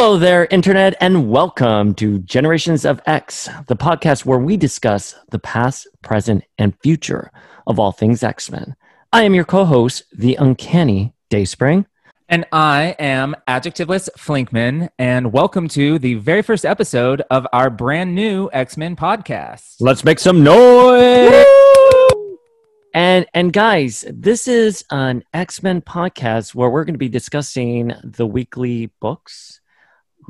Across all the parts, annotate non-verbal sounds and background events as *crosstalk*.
Hello there, Internet, and welcome to Generations of X, the podcast where we discuss the past, present, and future of all things X Men. I am your co host, the uncanny Dayspring. And I am Adjectiveless Flinkman, and welcome to the very first episode of our brand new X Men podcast. Let's make some noise! And and guys, this is an X-Men podcast where we're going to be discussing the weekly books,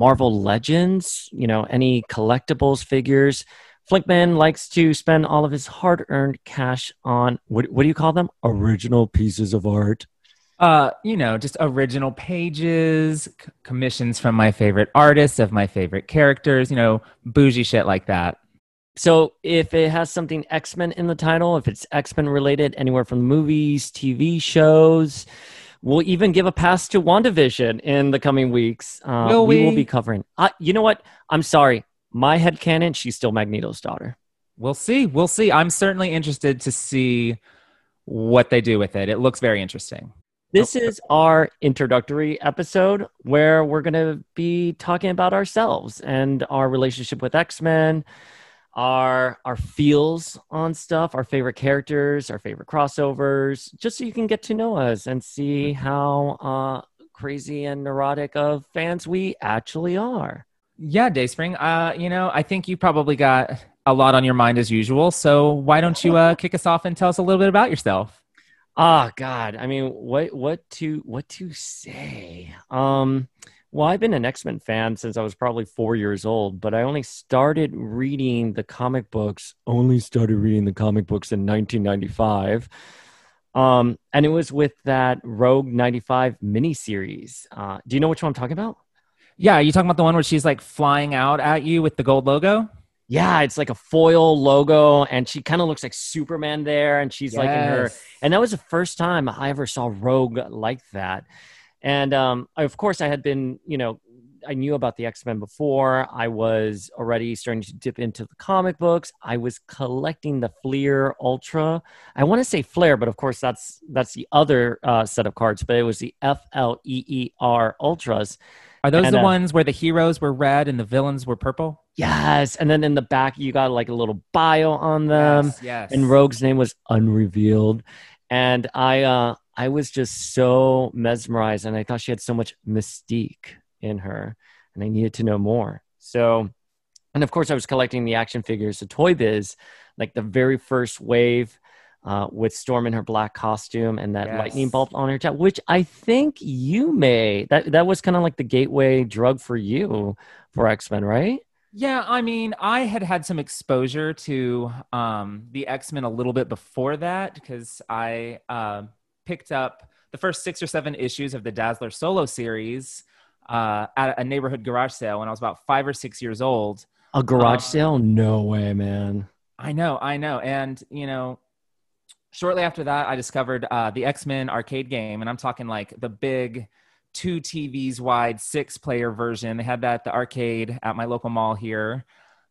Marvel Legends, you know, any collectibles figures. Flinkman likes to spend all of his hard-earned cash on what, what do you call them? Original pieces of art. Uh, you know, just original pages, c- commissions from my favorite artists of my favorite characters, you know, bougie shit like that. So if it has something X Men in the title, if it's X Men related, anywhere from movies, TV shows, we'll even give a pass to WandaVision in the coming weeks. Uh, Will we? will be covering. Uh, you know what? I'm sorry. My head canon, she's still Magneto's daughter. We'll see. We'll see. I'm certainly interested to see what they do with it. It looks very interesting. This is our introductory episode where we're going to be talking about ourselves and our relationship with X Men, our our feels on stuff, our favorite characters, our favorite crossovers, just so you can get to know us and see how uh, crazy and neurotic of fans we actually are. Yeah, Dayspring. Uh, you know, I think you probably got a lot on your mind as usual. So why don't you uh, kick us off and tell us a little bit about yourself? Oh God, I mean, what what to what to say? Um, well, I've been an X Men fan since I was probably four years old, but I only started reading the comic books. Only started reading the comic books in 1995. Um, and it was with that Rogue 95 miniseries. Uh, do you know which one I'm talking about? Yeah, are you talking about the one where she's like flying out at you with the gold logo? Yeah, it's like a foil logo, and she kind of looks like Superman there, and she's like in her and that was the first time I ever saw Rogue like that. And um, of course, I had been, you know, I knew about the X Men before. I was already starting to dip into the comic books. I was collecting the Fleer Ultra. I want to say Flare, but of course, that's that's the other uh, set of cards. But it was the F L E E R Ultras. Are those And, the uh, ones where the heroes were red and the villains were purple? Yes, and then in the back you got like a little bio on them. yes, yes. and Rogue's name was unrevealed. And I uh I was just so mesmerized and I thought she had so much mystique in her and I needed to know more. So and of course I was collecting the action figures, the Toy Biz, like the very first wave uh, with Storm in her black costume and that Yes. lightning bolt on her chest, which I think you may that that was kind of like the gateway drug for you for X Men, right? Yeah, I mean, I had had some exposure to um, the X Men a little bit before that because I uh, picked up the first six or seven issues of the Dazzler solo series uh, at a neighborhood garage sale when I was about five or six years old. A garage Um, sale? No way, man. I know, I know. And, you know, shortly after that, I discovered uh, the X Men arcade game. And I'm talking like the big two TVs wide, six player version. They had that at the arcade at my local mall here.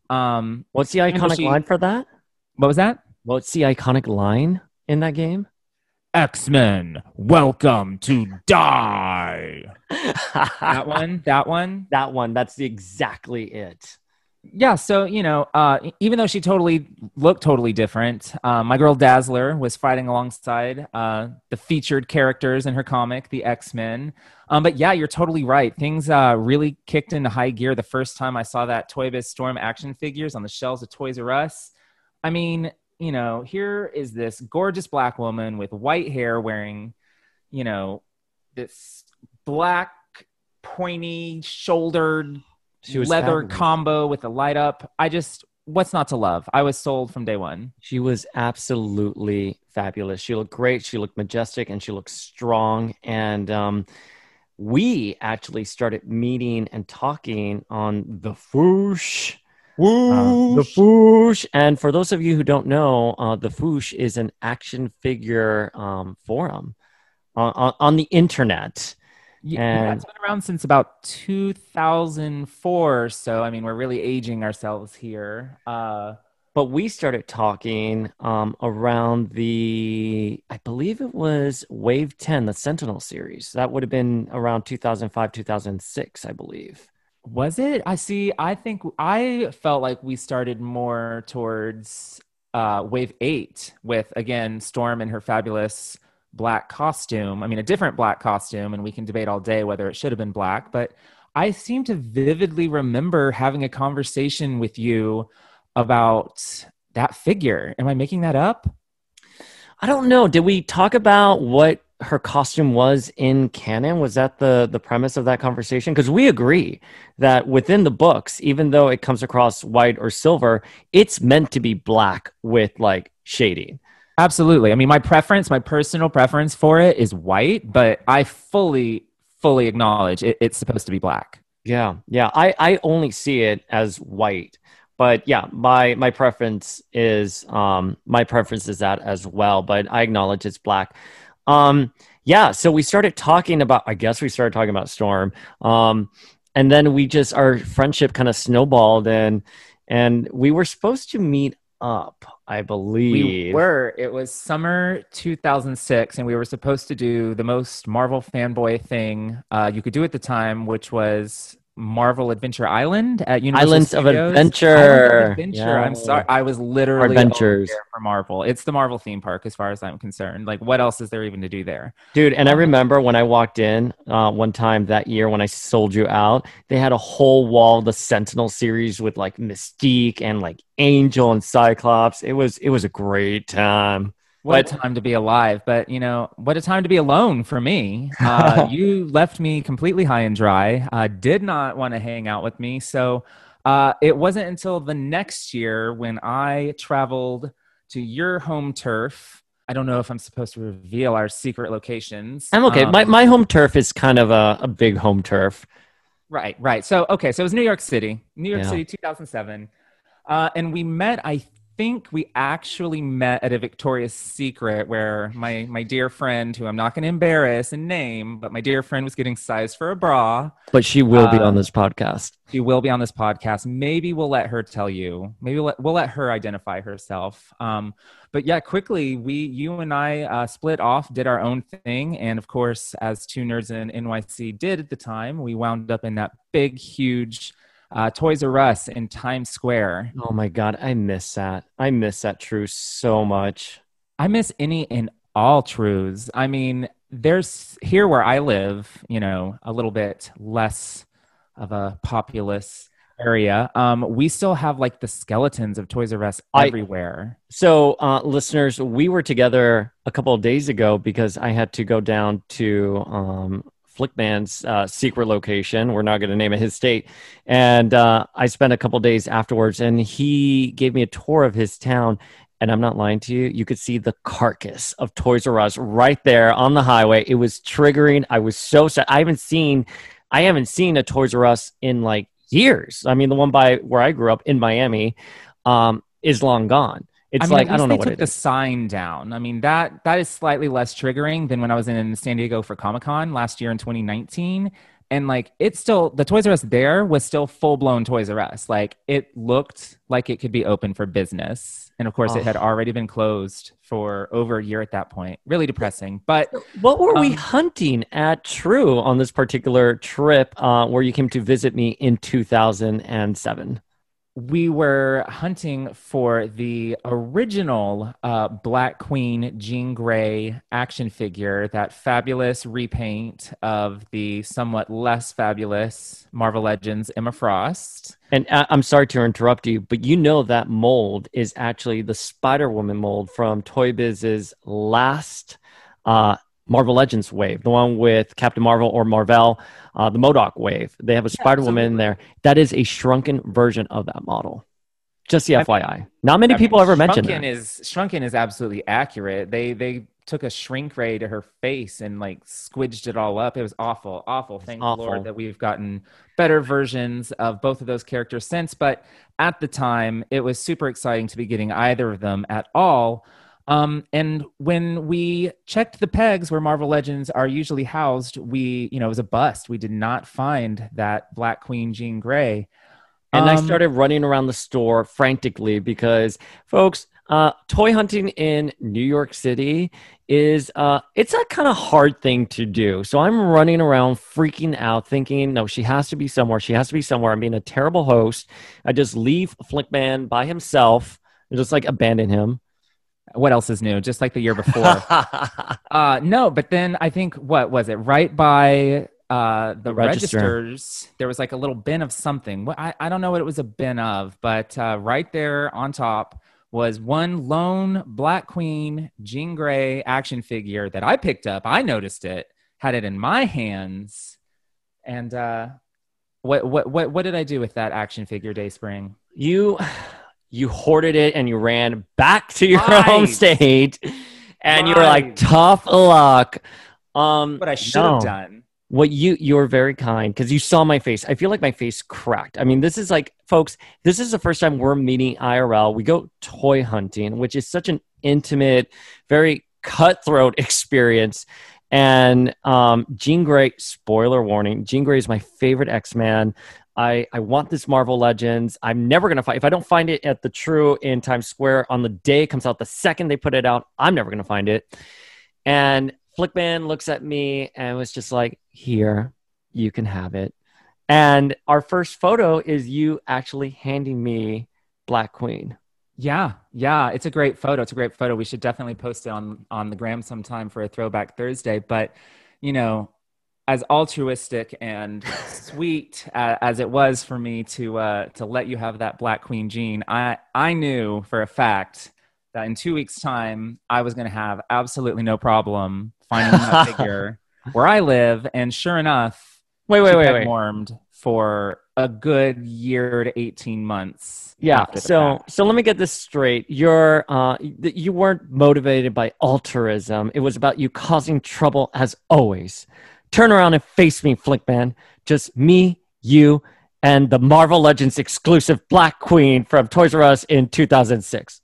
Um, What's the iconic she- line for that? what was that? What's the iconic line in that game? X Men, welcome to die. That *laughs* one, that one. that one. That's exactly it. Yeah, so you know, uh, even though she totally looked totally different, uh, my girl Dazzler was fighting alongside uh, the featured characters in her comic, the X Men. Um, but yeah, you're totally right. Things uh, really kicked into high gear the first time I saw that Toy Biz Storm action figures on the shelves of Toys R Us. I mean, you know, here is this gorgeous black woman with white hair wearing, you know, this black pointy shouldered leather fabulous. combo with a light up. I just what's not to love? I was sold from day one. She was absolutely fabulous. She looked great. She looked majestic, and she looked strong. And um, we actually started meeting and talking on the Fwoosh. Uh, the Fwoosh. And for those of you who don't know, uh, the Fwoosh is an action figure um, forum on, on, on the internet. Yeah, yeah, it's been around since about 2004. So I mean, we're really aging ourselves here. Uh, but we started talking um, around the i believe it was wave 10 the sentinel series that would have been around 2005 2006 i believe Was it? I see. I think I felt like we started more towards uh, wave eight with again Storm and her fabulous black costume. I mean, a different black costume, and we can debate all day whether it should have been black, but I seem to vividly remember having a conversation with you about that figure. Am I making that up? I don't know. Did we talk about what her costume was in canon? Was that the the premise of that conversation? Because we agree that within the books, even though it comes across white or silver, it's meant to be black with like shading. Absolutely. I mean, my preference, my personal preference for it is white, but I fully, fully acknowledge it, it's supposed to be black. Yeah, yeah. I I only see it as white, but yeah, my my preference is um my preference is that as well. But I acknowledge it's black. Um, yeah. So we started talking about. I guess we started talking about Storm. Um, and then we just our friendship kind of snowballed and and we were supposed to meet up I believe. We were. It was summer 2006, and we were supposed to do the most Marvel fanboy thing uh, you could do at the time, which was Marvel Adventure Island at Universal Islands Studios. of Adventure. Island of Adventure. Yeah. I'm sorry. I was literally adventures for Marvel. It's the Marvel theme park, as far as I'm concerned. Like, what else is there even to do there, dude? And I remember when I walked in uh, one time that year when I sold you out, they had a whole wall of the Sentinel series with like Mystique and like Angel and Cyclops. It was it was a great time. What a time to be alive. But, you know, what a time to be alone for me. *laughs* Uh, you left me completely high and dry, uh, did not want to hang out with me. So uh, it wasn't until the next year when I traveled to your home turf. I don't know if I'm supposed to reveal our secret locations. I'm okay. Um, my, my home turf is kind of a, a big home turf. Right, right. So, okay. So it was New York City, New York yeah. City, 2007. Uh, and we met, I think we actually met at a Victoria's Secret where my my dear friend, who I'm not going to embarrass and name, but my dear friend was getting sized for a bra. But she will be on um, this podcast. She will be on this podcast. Maybe we'll let her tell you. Maybe we'll let, we'll let her identify herself. Um, but yeah, quickly, we you and I uh, split off, did our own thing, and of course, as two nerds in NYC did at the time, we wound up in that big, huge uh, Toys R Us in Times Square. Oh my God, I miss that. I miss that truth so much. I miss any and all truths. I mean, there's here where I live, you know, a little bit less of a populous area. Um, we still have like the skeletons of Toys R Us everywhere. I, so, uh, listeners, we were together a couple of days ago because I had to go down to um, Flickman's uh, secret location. We're not going to name it his state. And uh, I spent a couple days afterwards, and he gave me a tour of his town. And I'm not lying to you. You could see the carcass of Toys R Us right there on the highway. It was triggering. I was so sad. I haven't seen, I haven't seen a Toys R Us in like years. I mean, the one by where I grew up in Miami um, is long gone. It's I mean, like I don't know what took the is. sign down. I mean that that is slightly less triggering than when I was in San Diego for Comic Con last year in 2019. And like it's still the Toys R Us there was still full blown Toys R Us. Like it looked like it could be open for business, and of course oh. it had already been closed for over a year at that point. Really depressing. But what were um, we hunting at True on this particular trip uh, where you came to visit me in 2007? We were hunting for the original uh, Black Queen Jean Grey action figure, that fabulous repaint of the somewhat less fabulous Marvel Legends Emma Frost. And uh, I'm sorry to interrupt you, but you know that mold is actually the Spider Woman mold from Toy Biz's last uh, Marvel Legends wave, the one with Captain Marvel or Marvel, uh, the MODOK wave. They have a Spider Woman in there. That is a shrunken version of that model. Just the I FYI. Mean, Not many I people mean, ever mention that. Is shrunken is absolutely accurate. They they took a shrink ray to her face and like squidged it all up. It was awful, awful. Thank awful. Lord that we've gotten better versions of both of those characters since. But at the time, it was super exciting to be getting either of them at all. Um, and when we checked the pegs where Marvel Legends are usually housed, we, you know, it was a bust. We did not find that Black Queen Jean Grey. And um, I started running around the store frantically because, folks, uh, toy hunting in New York City is uh, it's a kind of hard thing to do. So I'm running around freaking out, thinking, no, she has to be somewhere. She has to be somewhere. I'm being a terrible host. I just leave Flickman by himself and just like abandon him. What else is new? Just like the year before. *laughs* uh, no, but then I think what was it? Right by uh, the Register. registers, there was like a little bin of something. I, I don't know what it was a bin of, but uh, right there on top was one lone Black Queen Jean Grey action figure that I picked up. I noticed it, had it in my hands, and uh, what what what what did I do with that action figure, Dayspring? You you hoarded it and you ran back to your *laughs* right. home state, and right. you were like, tough luck. Um, what I should no. have done what you you're very kind because you saw my face i feel like my face cracked i mean this is like folks this is the first time we're meeting irl we go toy hunting which is such an intimate very cutthroat *laughs* experience and um, jean grey spoiler warning jean grey is my favorite x-man I, I want this Marvel Legends. I'm never going to find, if I don't find it at the True in Times Square on the day it comes out, the second they put it out, I'm never going to find it. And Flickman looks at me and was just like, Here, you can have it. And our first photo is you actually handing me Black Queen. Yeah, yeah, it's a great photo. It's a great photo. We should definitely post it on on the gram sometime for a throwback Thursday. But you know, as altruistic and sweet uh, as it was for me to uh, to let you have that Black Queen Jean, I I knew for a fact that in two weeks' time I was going to have absolutely no problem finding that *laughs* figure where I live, and sure enough, wait, wait, wait, wait, warmed for a good year to eighteen months. Yeah. So, fact. so let me get this straight. You're, uh, you weren't motivated by altruism. It was about you causing trouble as always. Turn around and face me, Flickman. Just me, you, and the Marvel Legends exclusive Black Queen from Toys R Us in 2006.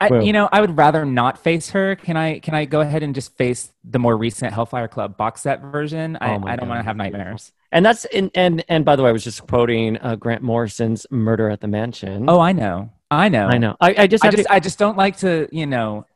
I, you know, I would rather not face her. Can I? Can I go ahead and just face the more recent Hellfire Club box set version? I, oh I don't want to have nightmares. And that's and and and by the way, I was just quoting uh, Grant Morrison's "Murder at the Mansion." Oh, I know, I know, I know. I, I just, I just, to... I just don't like to, you know,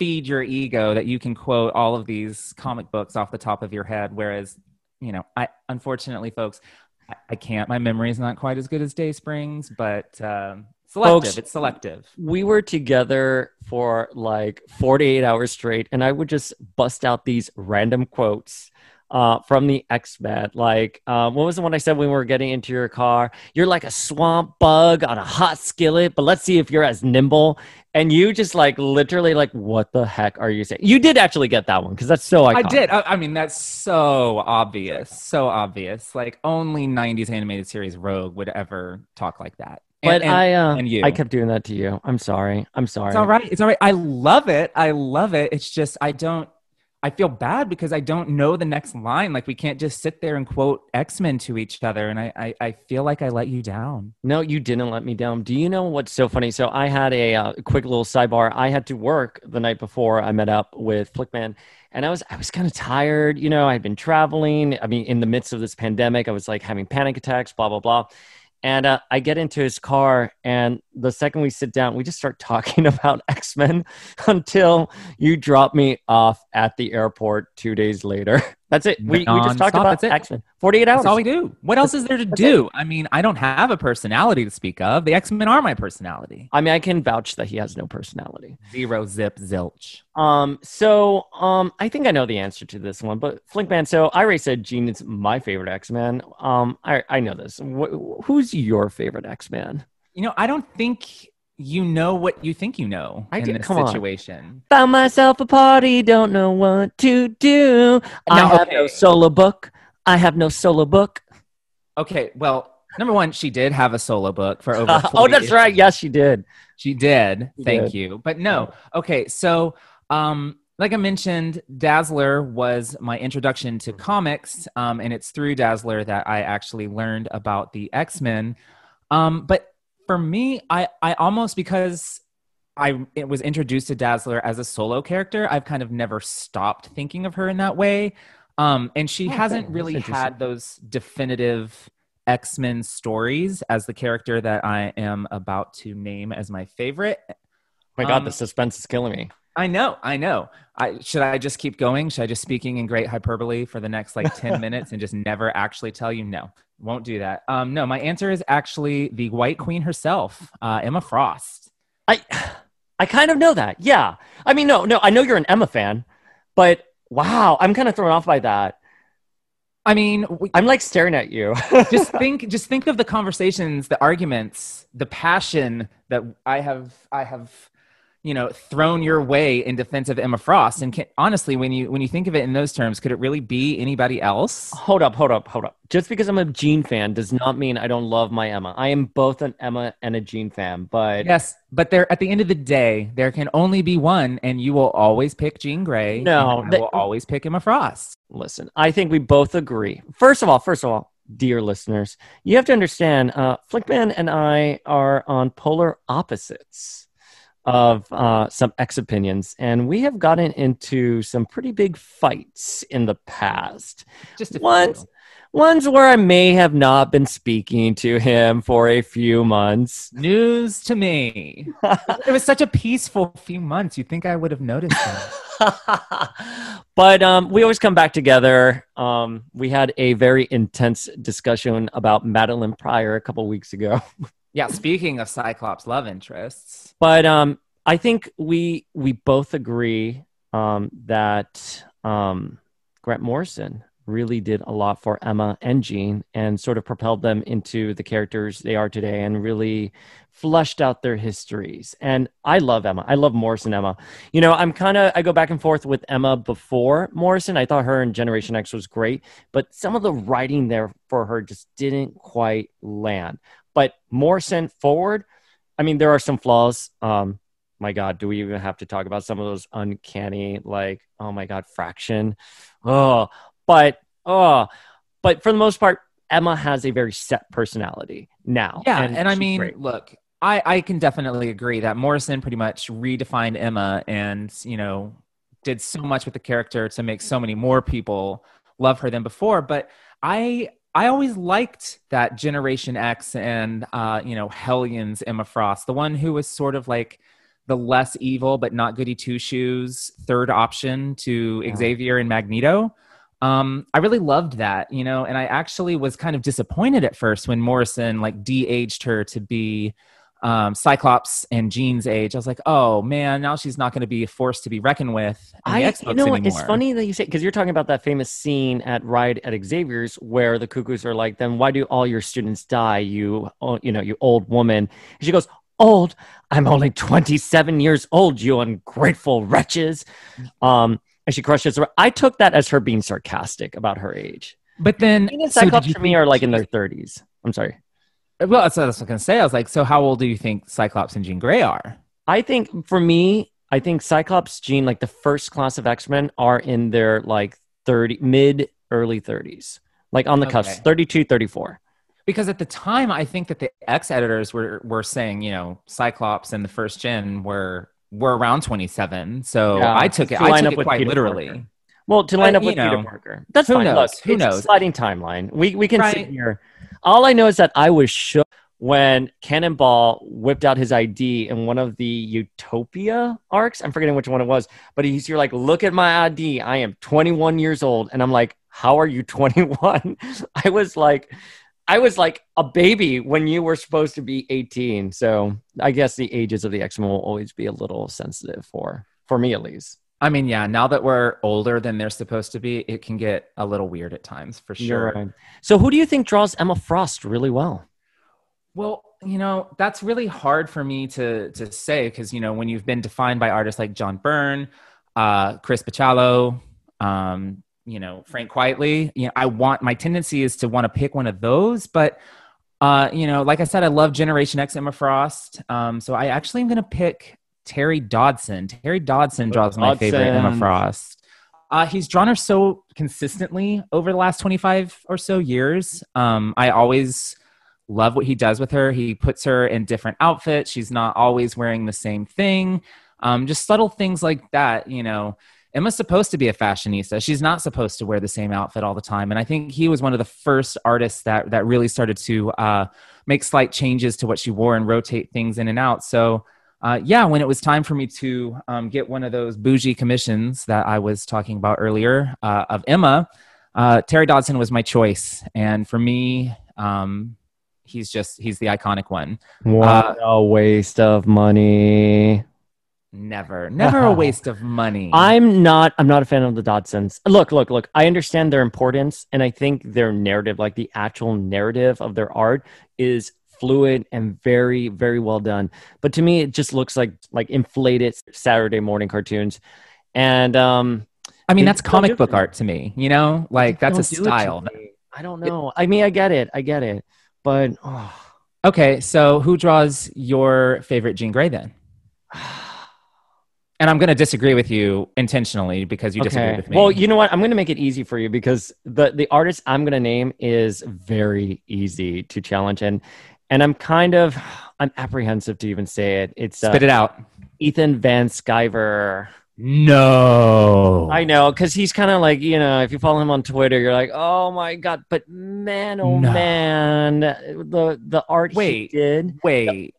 feed your ego that you can quote all of these comic books off the top of your head. Whereas, you know, I unfortunately, folks, I, I can't. My memory is not quite as good as Dayspring's, but. Um, Selective. Folks, it's selective. We were together for like 48 hours straight, and I would just bust out these random quotes uh, from the X Men. Like, uh, what was the one I said when we were getting into your car? You're like a swamp bug on a hot skillet, but let's see if you're as nimble. And you just like literally like, what the heck are you saying? You did actually get that one because that's so iconic. I did. I, I, mean, that's so obvious, so obvious. Like only '90s animated series Rogue would ever talk like that. But and, I, uh, and you. I kept doing that to you. I'm sorry. I'm sorry. It's all right. It's all right. I love it. I love it. It's just I don't. I feel bad because I don't know the next line. Like we can't just sit there and quote X Men to each other, and I, I, I feel like I let you down. No, you didn't let me down. Do you know what's so funny? So I had a uh, quick little sidebar. I had to work the night before I met up with Flickman, and I was I was kind of tired. You know, I'd been traveling. I mean, in the midst of this pandemic, I was like having panic attacks. Blah blah blah. And uh, I get into his car, and the second we sit down, we just start *laughs* talking about X Men *laughs* until you drop me off at the airport two days later. That's it. We, we just talked about X Men. 48 hours. That's all we do. What else is there to do? It. I mean, I don't have a personality to speak of. The X Men are my personality. I mean, I can vouch that he has no personality. Zero zip zilch. Um, so um, I think I know the answer to this one, but Flinkman. So I already said Jean is my favorite X Men. Um, I I know this. Wh- who's your favorite X Man? You know, I don't think you know what you think you know I in did, this come situation. On. Found myself a party, don't know what to do. I have okay. no solo book. I have no solo book. Okay, well, number one, she did have a solo book for over. *laughs* oh, that's issues. right. Yes, she did. She did. She Thank did. you. But no. Okay, so um, like I mentioned, Dazzler was my introduction to comics, um, and it's through Dazzler that I actually learned about the X Men. Um, but for me, I I almost because I it was introduced to Dazzler as a solo character, I've kind of never stopped thinking of her in that way. Um, and she oh, hasn't really had those definitive X Men stories as the character that I am about to name as my favorite. Oh my God, Um, the suspense is killing me. I know, I know. I should I just keep going? Should I just speaking in great hyperbole for the next like 10 *laughs* minutes and just never actually tell you? No, won't do that. Um, no, my answer is actually the White Queen herself, uh, Emma Frost. I I kind of know that. Yeah. I mean, no, no, I know you're an Emma fan, but wow, I'm kind of thrown off by that. I mean, we, I'm like staring at you. *laughs* just *laughs* think just think of the conversations, the arguments, the passion that I have I have you know thrown your way in defense of Emma Frost and can, honestly when you when you think of it in those terms could it really be anybody else? hold up, hold up, hold up. Just because I'm a Jean fan does not mean I don't love my Emma. I am both an Emma and a Jean fan, but Yes, but there at the end of the day there can only be one and you will always pick Jean Grey. No, and I that- will always pick Emma Frost. listen, I think we both agree. First of all, first of all, dear listeners, you have to understand, uh, Flickman and I are on polar opposites of uh, some ex opinions, and we have gotten into some pretty big fights in the past. Just Once, ones where I may have not been speaking to him for a few months. News to me. *laughs* it was such a peaceful few months. You think I would have noticed that? *laughs* but um, we always come back together. Um, we had a very intense discussion about Madelyne Pryor a couple weeks ago. *laughs* Yeah, speaking of Cyclops love interests, But um, I think we we both agree um, that um, Grant Morrison really did a lot for Emma and Jean and sort of propelled them into the characters they are today and really flushed out their histories. And I love Emma. I love Morrison Emma. You know, I'm kind of I go back and forth with Emma before Morrison. I thought her in Generation X was great, but some of the writing there for her just didn't quite land. But Morrison forward, I mean, there are some flaws. Um, my God, do we even have to talk about some of those uncanny, like, oh my God, Fraction? Oh, but oh, but for the most part, Emma has a very set personality now. yeah, and, I mean, great. look, I I can definitely agree that Morrison pretty much redefined Emma, and you know, did so much with the character to make so many more people love her than before. But I I always liked that Generation X and uh, you know Hellions Emma Frost, the one who was sort of like the less evil but not goody two shoes third option to Yeah. Xavier and Magneto. Um, I really loved that, you know, and I actually was kind of disappointed at first when Morrison like de-aged her to be um, Cyclops and Jean's age. I was like, oh man, now she's not going to be a force to be reckoned with. I, you know, what? anymore. it's funny that you say because you're talking about that famous scene at Riot at Xavier's where the cuckoos are like, "Then why do all your students die? You, you know, you old woman." And she goes, "Old? I'm only 27 years old. You ungrateful wretches." Um, and she crushes her. I took that as her being sarcastic about her age. But then, and so Cyclops for me are like in their 30s. I'm sorry. Well, that's what I was going to say. I was like, so how old do you think Cyclops and Jean Grey are? I think for me, I think Cyclops, Jean, like the first class of X Men, are in their like 30, mid, early 30s, like on the Okay. cusp, 32, 34. Because at the time, I think that the X editors were were saying, you know, Cyclops and the first gen were were around 27. So Yeah, I took it. I line took up it with quite Peter literally. Parker. Well, to line But, up with Peter Parker. That's who fine. knows? Look, Who knows? sliding timeline. We, we can sit here. All I know is that I was shook when Cannonball whipped out his ID in one of the Utopia arcs. I'm forgetting which one it was, but he's here like, look at my ID. I am 21 years old. And I'm like, how are you *laughs* 21? I was like, I was like a baby when you were supposed to be 18. So I guess the ages of the X Men will always be a little sensitive for, for me at least. I mean, yeah, now that we're older than they're supposed to be, it can get a little weird at times for sure. Right. So who do you think draws Emma Frost really well? Well, you know, that's really hard for me to to say because you know when you've been defined by artists like John Byrne, uh, Chris Bachalo, um, you know, Frank Quitely, you know, I want my tendency is to want to pick one of those, but uh, you know, like I said, I love Generation X Emma Frost, um, so I actually am going to pick Terry Dodson. Terry Dodson draws my favorite Emma Frost. Uh, he's drawn her so consistently over the last 25 or so years. Um, I always love what he does with her. He puts her in different outfits. She's not always wearing the same thing. Um, just subtle things like that, you know. Emma's supposed to be a fashionista. She's not supposed to wear the same outfit all the time. And I think he was one of the first artists that that really started to uh, make slight changes to what she wore and rotate things in and out. So uh, yeah, when it was time for me to um, get one of those bougie commissions that I was talking about earlier uh, of Emma, uh, Terry Dodson was my choice. And for me, um, he's just he's the iconic one. What Uh, a waste of money. Never, never a *laughs* waste of money. I'm not. I'm not a fan of the Dodsons. Look, look, look. I understand their importance, and I think their narrative, like the actual narrative of their art, is fluid and very, very well done. But to me, it just looks like like inflated Saturday morning cartoons, and um, I mean, that's comic book art to me. You know, like that's a don't do it to style. I don't know. I mean, I get it. I get it. But oh, Okay, so who draws your favorite Jean Grey then? And I'm going to disagree with you intentionally because you disagree with me. Well, you know what? I'm going to make it easy for you because the the artist I'm going to name is very easy to challenge, and and I'm kind of I'm apprehensive to even say it. It's uh, spit it out. Ethan Van Sciver. No. I know because he's kind of like you know if you follow him on Twitter, you're like, oh my god, but man, oh No. man, the the art Wait. he did, Wait.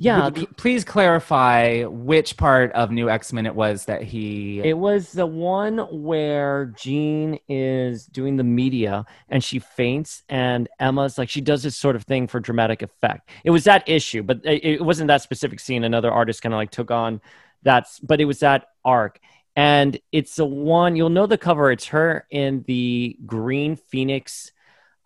Yeah, Please clarify which part of New X Men it was that he. It was the one where Jean is doing the media and she faints, and Emma's like, she does this sort of thing for dramatic effect. It was that issue, but it, it wasn't that specific scene. Another artist kind of like took on that's, but it was that arc. And it's the one, you'll know the cover. It's her in the green Phoenix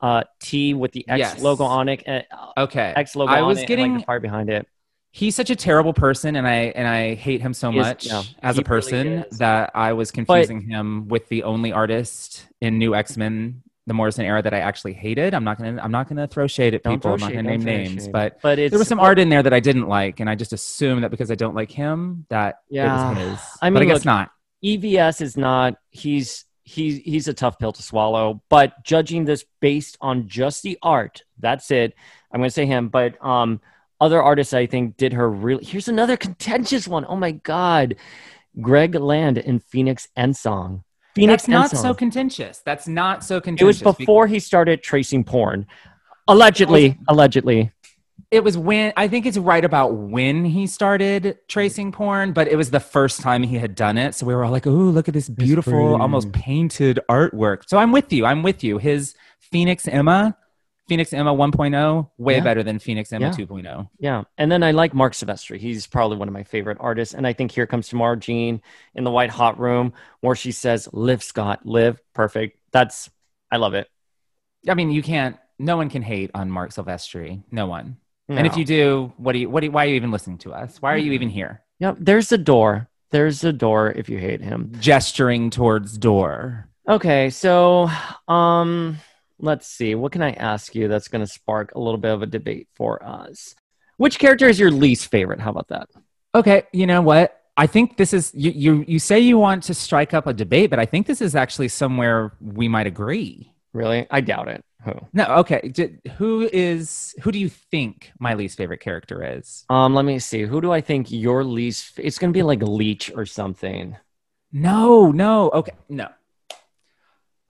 uh, tee with the X Yes. logo on it, uh, okay. X logo I on was it, getting- like, the part behind it. He's such a terrible person, and I and I hate him so He is- much yeah, as he a person really that I was confusing him with the only artist in New X Men, the Morrison era that I actually hated. I'm not gonna I'm not gonna throw shade at people. I'm not shade, gonna name names, shade. but But it's there was some art in there that I didn't like, and I just assumed that because I don't like him, that Yeah. it was his. I but I mean, guess look, not. EVS is not he's he's he's a tough pill to swallow, but judging this based on just the art, that's it. I'm going to say him, but um other artists I think did her really Here's another contentious one. Oh my god. Greg Land in Phoenix Endsong. Phoenix That's not End so contentious. That's not so contentious. It was before he started tracing porn. Allegedly, allegedly. it was when I think it's right about when he started tracing porn, but it was the first time he had done it. So we were all like, "Oh, look at this beautiful, almost painted artwork." So I'm with you. I'm with you. His Phoenix Emma, Phoenix Emma 1.0, way Yeah. better than Phoenix Emma Yeah. 2.0. Yeah. And then I like Marc Silvestri. He's probably one of my favorite artists. And I think Here Comes Tomorrow, Jean in the White Hot Room, where she says, Live, Scott, live. Perfect. That's, I love it. I mean, you can't. No one can hate on Marc Silvestri. No one. And if you do, what do you? What do you, Why are you even listening to us? Why are you even here? Yep. There's the door. There's the door if you hate him. Gesturing towards door. Okay. So, um, let's see. What can I ask you that's going to spark a little bit of a debate for us? Which character is your least favorite? How about that? Okay, you know what? I think this is you. You you say you want to strike up a debate, but I think this is actually somewhere we might agree. Really? I doubt it. Who? No, okay. Who is who do you think my least favorite character is? Um, let me see. Who do I think your least? It's going to be like Leech or something. No, no. Okay, no.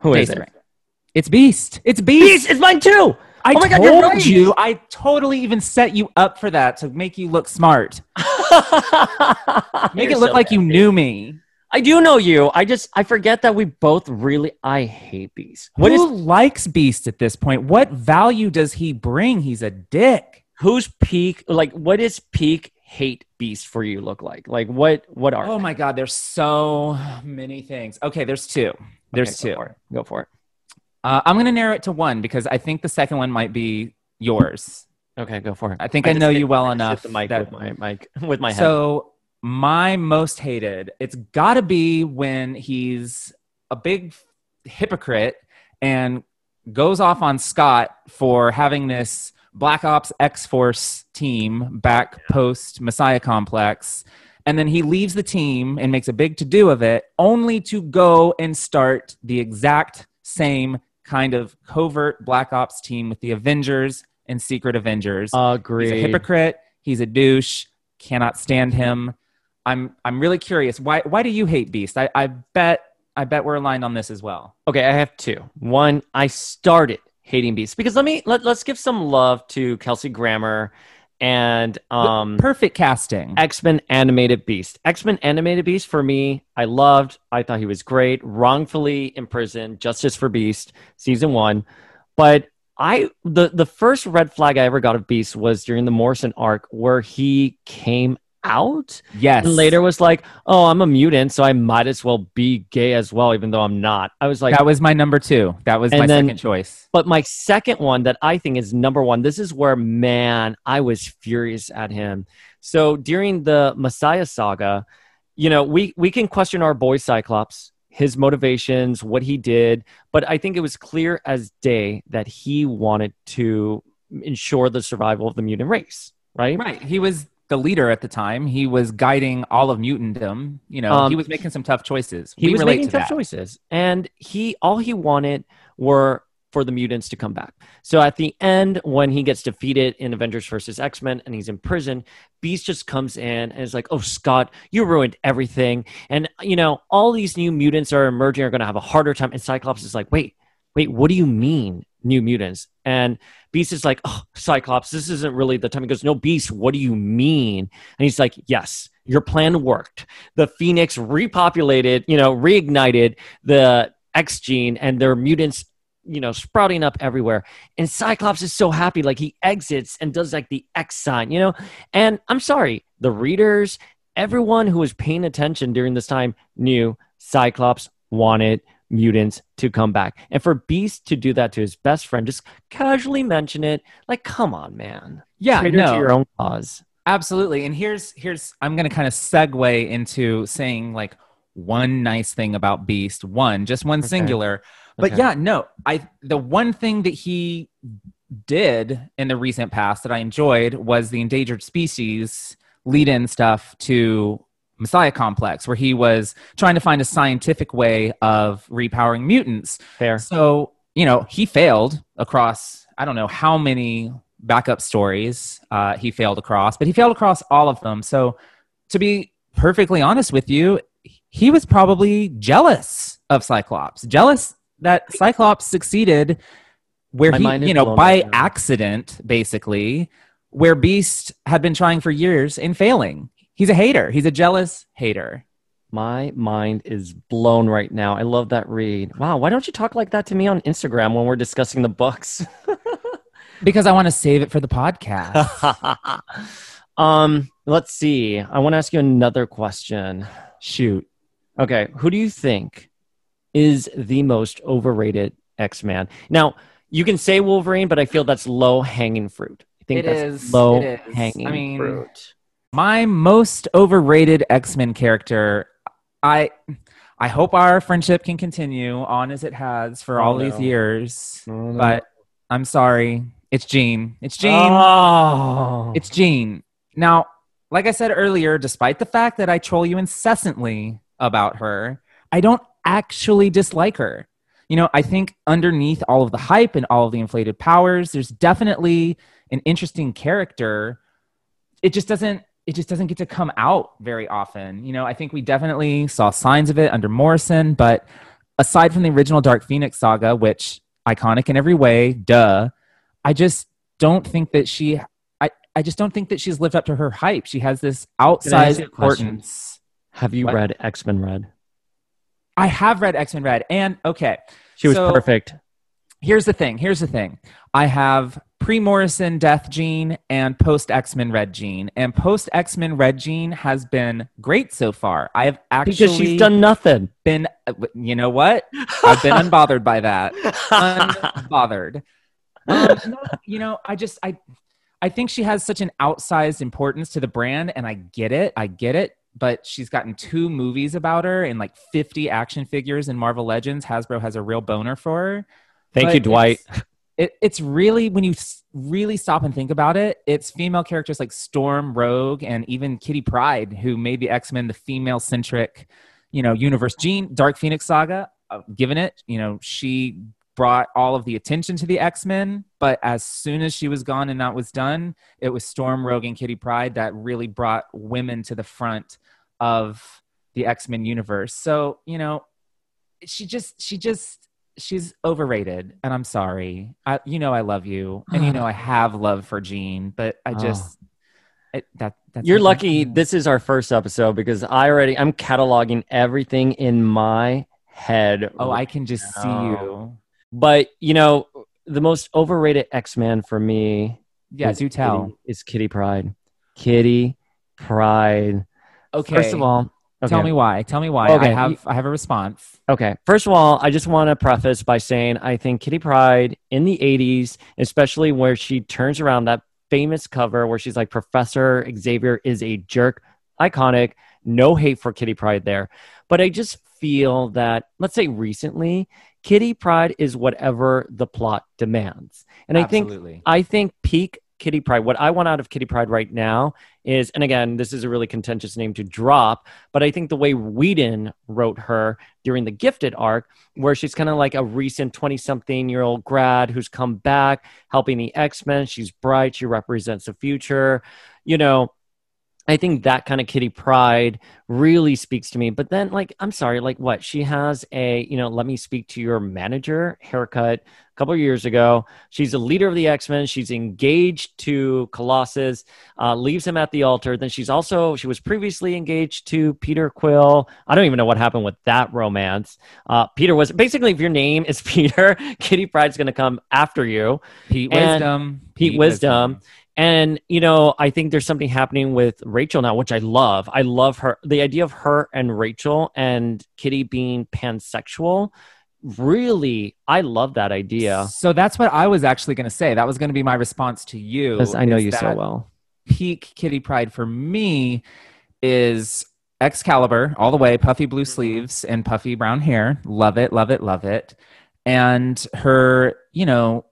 Who is Jason it? Ray. It's Beast. It's Beast. Beast is mine too. I Oh my God, told right. you. I totally even set you up for that to make you look smart. *laughs* Make You're it look so like you knew me. I do know you. I just I forget that we both really. I hate Beast. What is Who likes Beast at this point? What value does he bring? He's a dick. who's peak? Like what is peak hate Beast for you look like? Like what what are? Oh my God, there's so many things. Okay, there's two. There's Okay, two. Go for it. Go for it. Uh, I'm going to narrow it to one because I think the second one might be yours. Okay, go for it. I think I, just know you well I enough. The mic that- with my mic *laughs* with my head. so my most hated, it's got to be when he's a big hypocrite and goes off on Scott for having this Black Ops X Force team back post Messiah Complex. And then he leaves the team and makes a big to do of it, only to go and start the exact same kind of covert Black Ops team with the Avengers and Secret Avengers. Agreed. He's a hypocrite. He's a douche. Cannot stand him. I'm I'm really curious. Why why do you hate Beast? I, I bet I bet we're aligned on this as well. Okay, I have two. One, I started hating Beast because let me let, let's give some love to Kelsey Grammer and um perfect casting. X-Men animated Beast. X-Men animated Beast for me, I loved. I thought he was great. Wrongfully imprisoned, Justice for Beast, season 1. But I the the first red flag I ever got of Beast was during the Morrison arc where he came out. Yes. And later was like, oh, I'm a mutant, so I might as well be gay as well, even though I'm not. I was like, that was my number two. That was my then- second choice. but my second one that I think is number one, this is where, man, I was furious at him. So during the Messiah saga, you know, we, we can question our boy Cyclops, his motivations, what he did, but I think it was clear as day that he wanted to ensure the survival of the mutant race, right? Right. He was the leader at the time. He was guiding all of mutantdom. You know, Um, he was making some tough choices. he We was making to tough that. choices and he all he wanted were for the mutants to come back so at the end when he gets defeated in avengers versus x-men and he's in prison beast just comes in and is like oh scott you ruined everything and you know all these new mutants are emerging are going to have a harder time and cyclops is like wait wait what do you mean new mutants and beast is like oh cyclops this isn't really the time. He goes no beast what do you mean? And he's like yes your plan worked. The phoenix repopulated you know reignited the x gene and their mutants you know sprouting up everywhere. And cyclops is so happy like he exits and does like the x sign you know? And i'm sorry the readers everyone who was paying attention during this time knew cyclops wanted mutants to come back and for beast to do that to his best friend just casually mention it like come on man Yeah, Traitor no. to your own cause Absolutely. And here's here's I'm going to kind of segue into saying like one nice thing about Beast, one, just one Okay. singular. But Okay. yeah, no. I the one thing that he did in the recent past that I enjoyed was the endangered species lead-in stuff to Messiah Complex where he was trying to find a scientific way of repowering mutants. fair So, you know, he failed across, I don't know how many backup stories uh, he failed across, but he failed across all of them. So, to be perfectly honest with you, he was probably jealous of Cyclops, jealous that Cyclops succeeded where My he, you know, by accident, basically, where Beast had been trying for years and failing. He's a hater. He's a jealous hater. My mind is blown right now. I love that read. Wow, why don't you talk like that to me on Instagram when we're discussing the books? *laughs* Because I want to save it for the podcast. *laughs* um, let's see. I want to ask you another question. Shoot. Okay, who do you think is the most overrated X-Man? Now, you can say Wolverine, but I feel that's low hanging fruit. I think It that's is, low it is. hanging I mean, fruit. My most overrated X-Men character, I I hope our friendship can continue on as it has for Oh, all no. these years. Oh, no. But I'm sorry. It's Jean. It's Jean. Oh. It's Jean. Now, like I said earlier, despite the fact that I troll you incessantly about her, I don't actually dislike her. You know, I think underneath all of the hype and all of the inflated powers, there's definitely an interesting character. It just doesn't it just doesn't get to come out very often. You know, I think we definitely saw signs of it under Morrison, but aside from the original Dark Phoenix saga, which iconic in every way, duh, I just don't think that she I, I just don't think that she's lived up to her hype. She has this Can I ask outsized you a question? importance. Have you What? read X-Men Red? I have read X Men Red, and okay, She was So- perfect. here's the thing. Here's the thing. I have pre Morrison Death Jean and post X Men Red Jean, and post X Men Red Jean has been great so far. I have actually Because she's done nothing. been. You know what? I've been *laughs* unbothered by that. Unbothered. Um, *laughs* no, you know, I just I I think she has such an outsized importance to the brand, and I get it. I get it. But she's gotten two movies about her and like 50 action figures in Marvel Legends. Hasbro has a real boner for her. Thank But you, Dwight. It, it's really when you really stop and think about it, it's female characters like Storm, Rogue, and even Kitty Pryde who made the X Men the female centric, you know, universe. Jean Dark Phoenix Saga, uh, given it, you know, she brought all of the attention to the X Men, but as soon as she was gone and that was done, it was Storm, Rogue, and Kitty Pryde that really brought women to the front of the X-Men universe. So, you know, she just she just she's overrated and I'm sorry. I you know I love you and you *sighs* know I have love for Jean, but I oh. just it, that that's You're lucky this is our first episode because I already I'm cataloging everything in my head. Oh, I can just see you. but you know, the most overrated X-Man for me Yeah, is do tell. Kitty, is Kitty Pryde. Kitty Pryde. Okay. First of all, tell me why. Tell me why. Okay, I have I have a response. Okay. First of all, I just want to preface by saying I think Kitty Pryde in the 80s, especially where she turns around that famous cover where she's like, Professor Xavier is a jerk, iconic, no hate for Kitty Pryde there. But I just feel that, let's say recently, Kitty Pryde is whatever the plot demands. And I think I think peak Kitty Pryde, what I want out of Kitty Pryde right now is, and again, this is a really contentious name to drop, but I think the way Whedon wrote her during the Gifted arc, where she's kind of like a recent 20 something year old grad who's come back helping the X Men. She's bright, she represents the future. You know, I think that kind of Kitty Pryde really speaks to me. But then, like, I'm sorry, like, what? She has a, you know, let me speak to your manager haircut a couple of years ago. She's a leader of the X Men. She's engaged to Colossus, uh, leaves him at the altar. Then she's also, she was previously engaged to Peter Quill. I don't even know what happened with that romance. Uh, Peter was basically, if your name is *laughs* Peter, Kitty Pryde's going to come after you. Pete and Wisdom. Pete Wisdom. And, you know, I think there's something happening with Rachel now, which I love. I love her. The idea of her and Rachel and Kitty being pansexual, really, I love that idea So that's what I was actually going to say. That was going to be my response to you. because I know you so well. Peak Kitty Pryde for me is Excalibur all the way, puffy blue mm-hmm. sleeves and puffy brown hair. Love it, love it, love it. And her, you know,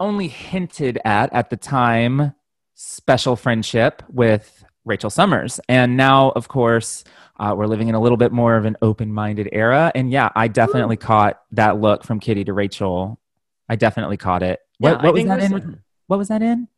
only hinted at at the time special friendship with Rachel Summers. And now, of course, uh, we're living in a little bit more of an open minded era. And yeah, I definitely caught that look from Kitty to Rachel. I definitely caught it. What, I what was that in? What was that in?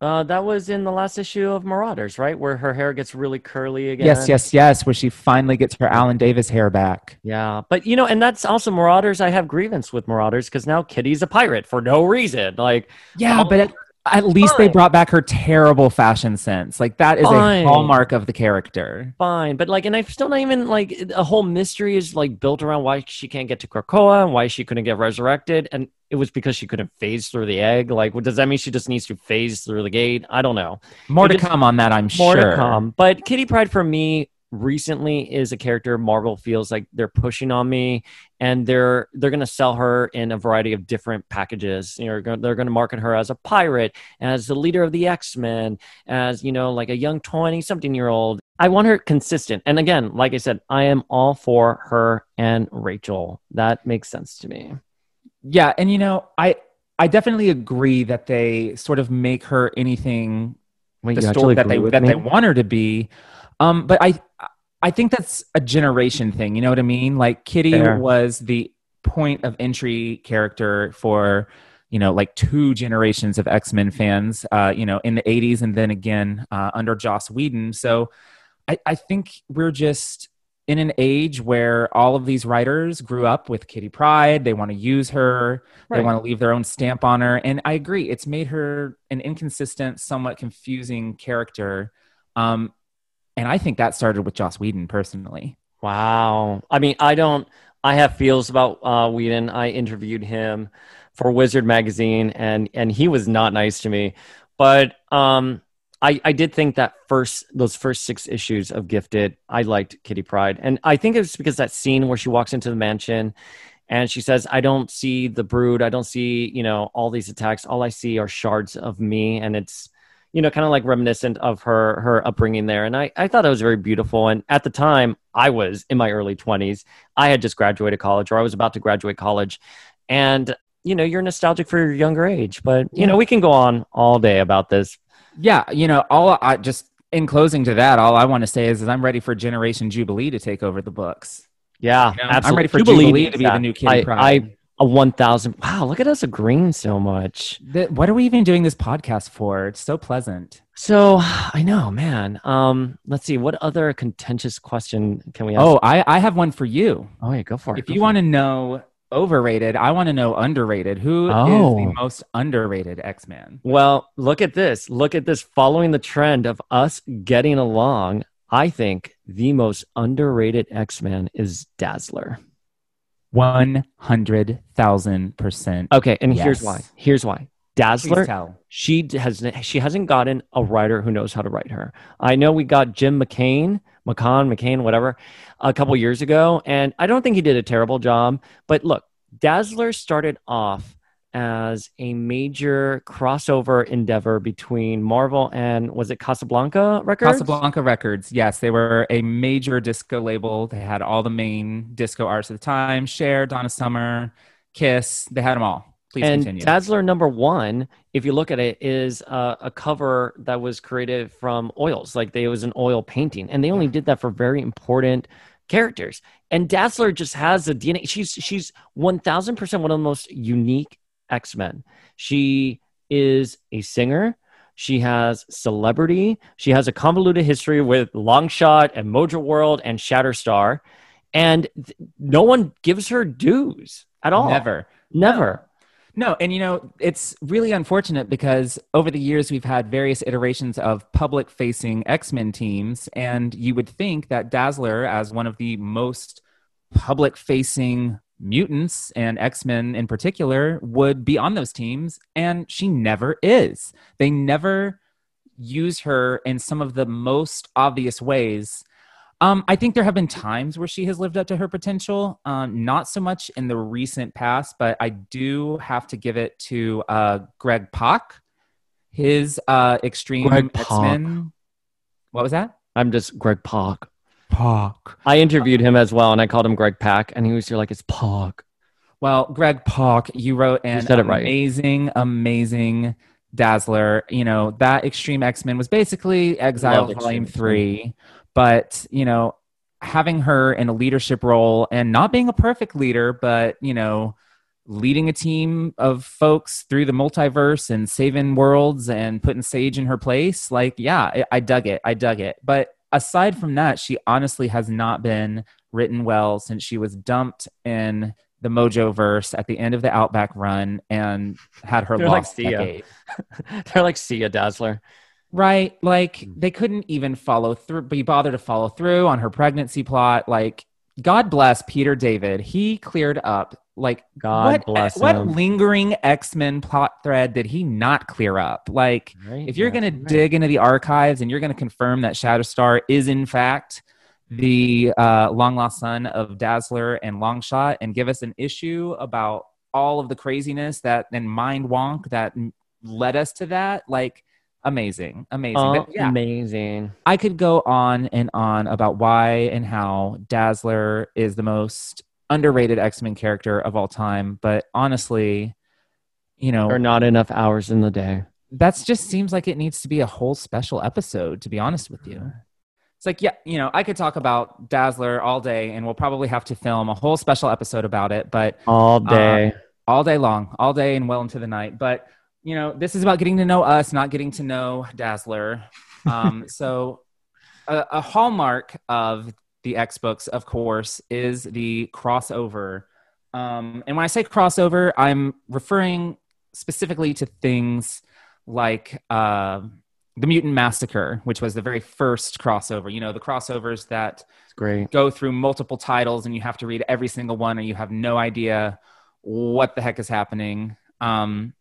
Uh, that was in the last issue of Marauders, right? Where her hair gets really curly again. Yes, yes, yes. Where she finally gets her Alan Davis hair back. Yeah, but you know, and that's also Marauders. I have grievance with Marauders because now Kitty's a pirate for no reason. Like, Yeah, Oh, but at, at least they brought back her terrible fashion sense. Like that is Fine. a hallmark of the character. fine, but like, and I'm still not even like a whole mystery is like built around why she can't get to Krakoa and why she couldn't get resurrected, and it was because she couldn't phase through the egg. Like, what does that mean? She just needs to phase through the gate? I don't know. More to come on that, I'm More sure. to come. But Kitty Pryde for me recently is a character Marvel feels like they're pushing on me and they're they're going to sell her in a variety of different packages. You know, they're going to market her as a pirate, as the leader of the X-Men, as, you know, like a young 20 something year old. I want her consistent. And again, like I said, I am all for her and Rachel. That makes sense to me. Yeah, and you know, I I definitely agree that they sort of make her anything Wait, the story that they that me? they want her to be. Um, but I I think that's a generation thing. You know what I mean? Like Kitty Fair. was the point of entry character for you know like two generations of X Men fans. Uh, you know, in the '80s and then again uh, under Joss Whedon. So I, I think we're just in an age where all of these writers grew up with Kitty Pryde. They want to use her. right. They want to leave their own stamp on her. And I agree, it's made her an inconsistent, somewhat confusing character. Um, and I think that started with Joss Whedon personally. Wow. I mean, I don't. I have feels about uh, Whedon. I interviewed him for Wizard magazine, and and he was not nice to me. But um, I I did think that first those first six issues of Gifted, I liked Kitty Pryde, and I think it was because that scene where she walks into the mansion. And she says, I don't see the brood. I don't see, you know, all these attacks. All I see are shards of me. And it's, you know, kind of like reminiscent of her her upbringing there. And I, I thought it was very beautiful. And at the time, I was in my early 20s. I had just graduated college, or I was about to graduate college. And, you know, you're nostalgic for your younger age. But, you Yeah. know, we can go on all day about this. Yeah, you know, all I just in closing to that, all I want to say is, is I'm ready for Generation Jubilee to take over the books. Yeah, You know, absolutely. I'm ready for Jubilee Jubilee, to be that. the new Kitty I. I A one thousand. Wow, look at us agreeing so much. The, what are we even doing this podcast for? It's so pleasant. So I know, man. Um, let's see. What other contentious question can we ask? Oh, I, I have one for you. oh yeah, go for it. If go you want to know overrated, I want to know underrated. Who is Oh. the most underrated X Man? Well, look at this. Look at this. Following the trend of us getting along, I think the most underrated X Man is Dazzler. One hundred thousand percent. Okay, and here's why. Here's why. Dazzler she has she hasn't gotten a writer who knows how to write her. I know we got Jim McCain, McCon, McCain, whatever, a couple years ago, and I don't think he did a terrible job. But look, Dazzler started off as a major crossover endeavor between Marvel and was it Casablanca Records? Casablanca Records. Yes, they were a major disco label. They had all the main disco artists at the time: Cher, Donna Summer, Kiss. They had them all. Please and continue. Dazzler number one, if you look at it, is uh, a cover that was created from oils. Like they it was an oil painting, and they only did that for very important characters. And Dazzler just has a DNA. She's she's one thousand percent one of the most unique X Men. She is a singer. She has celebrity. She has a convoluted history with Longshot and Mojo World and Shatterstar, and th- no one gives her dues at all. Never. never. No, and you know, it's really unfortunate because over the years we've had various iterations of public facing X Men teams, and you would think that Dazzler, as one of the most public facing mutants and X Men in particular, would be on those teams, and she never is. They never use her in some of the most obvious ways. Um, I think there have been times where she has lived up to her potential. Um, not so much in the recent past, but I do have to give it to uh, Greg Pak. His uh, extreme Greg X Pak. Men. What was that? I'm just Greg Pak. Pak. I interviewed him as well, and I called him Greg Pak, and he was here like it's Pak. Well, Greg Pak, you wrote an said it right. amazing, amazing Dazzler. You know, that Extreme X Men was basically Exile Love Volume Extreme 3. But, you know, having her in a leadership role and not being a perfect leader, but, you know, leading a team of folks through the multiverse and saving worlds and putting Sage in her place, like, yeah, I, I dug it. I dug it. But aside from that, she honestly has not been written well since she was dumped in the Mojo verse at the end of the Outback run and had her They're like lost decade. *laughs* They're like see a Dazzler. Right. Like Mm. they couldn't even follow through, be bothered to follow through on her pregnancy plot. Like, God bless Peter David. He cleared up. Like, God what, bless what him. lingering X Men plot thread did he not clear up? Like, Right? if you're going to right. dig into the archives and you're going to confirm that Shatterstar is in fact the uh, long lost son of Dazzler and Longshot and give us an issue about all of the craziness that and mind wonk that led us to that, like amazing, amazing. But oh, yeah, amazing. I could go on and on about why and how Dazzler is the most underrated X Men character of all time, but honestly, you know, Or not enough hours in the day. that's just seems like it needs to be a whole special episode to be honest with you it's like yeah you know i could talk about dazzler all day and we'll probably have to film a whole special episode about it but All uh, day. all day long all day and well into the night but you know this is about getting to know us not getting to know dazzler. Um, *laughs* so a, a hallmark of the x books of course is the crossover. Um, and when i say crossover i'm referring specifically to things like uh, the mutant massacre which was the very first crossover. You know the crossovers that go through multiple titles and you have to read every single one or you have no idea what the heck is happening. Um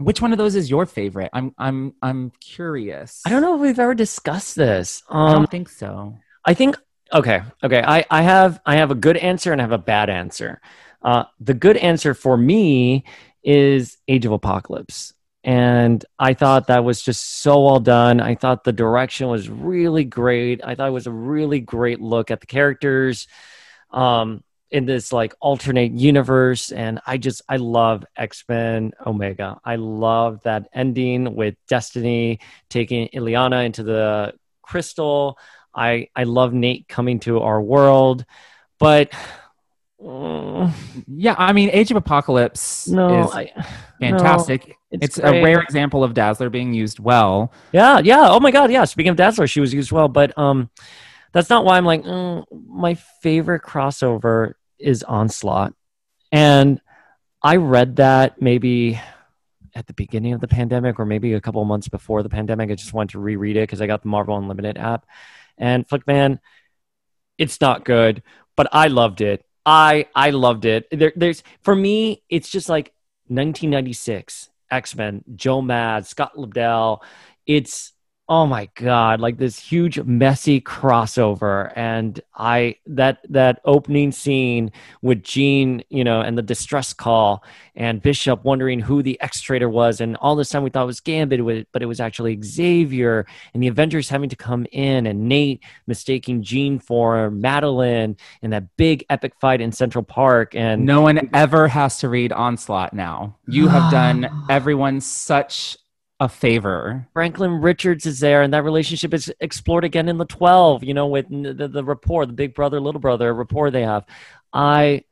which one of those is your favorite i'm i'm i'm curious I don't know if we've ever discussed this. i Um, don't think so I think okay, okay. I I have I have a good answer and I have a bad answer. Uh, the good answer for me is Age of Apocalypse, and I thought that was just so well done. I thought the direction was really great. I thought it was a really great look at the characters. Um, in this like alternate universe and i just i love x-men omega i love that ending with destiny taking Illyana into the crystal I I love Nate coming to our world, but mm, *sighs* Yeah, I mean, Age of Apocalypse no, is I, fantastic. no, it's a rare example of Dazzler being used well. Yeah, yeah. Oh my God, yeah. Speaking of Dazzler, she was used well, but um, that's not why I'm like mm, my favorite crossover is Onslaught, and I read that maybe at the beginning of the pandemic or maybe a couple months before the pandemic. I just wanted to reread it because I got the Marvel Unlimited app, and Flinkman, it's not good, but I loved it. I I loved it. There, there's for me, it's just like 1996 X Men, Joe Mad, Scott Lobdell. It's oh my god, like this huge messy crossover, and I that that opening scene with Jean, you know, and the distress call, and Bishop wondering who the X-Traitor was, and all this time we thought it was Gambit, but it was actually Xavier, and the Avengers having to come in, and Nate mistaking Jean for Madelyne, and that big epic fight in Central Park, and No one ever has to read Onslaught now. You have done *sighs* everyone such a favor. Franklin Richards is there, and that relationship is explored again in the 12, you know, with the, the rapport, the big brother, little brother rapport they have. I,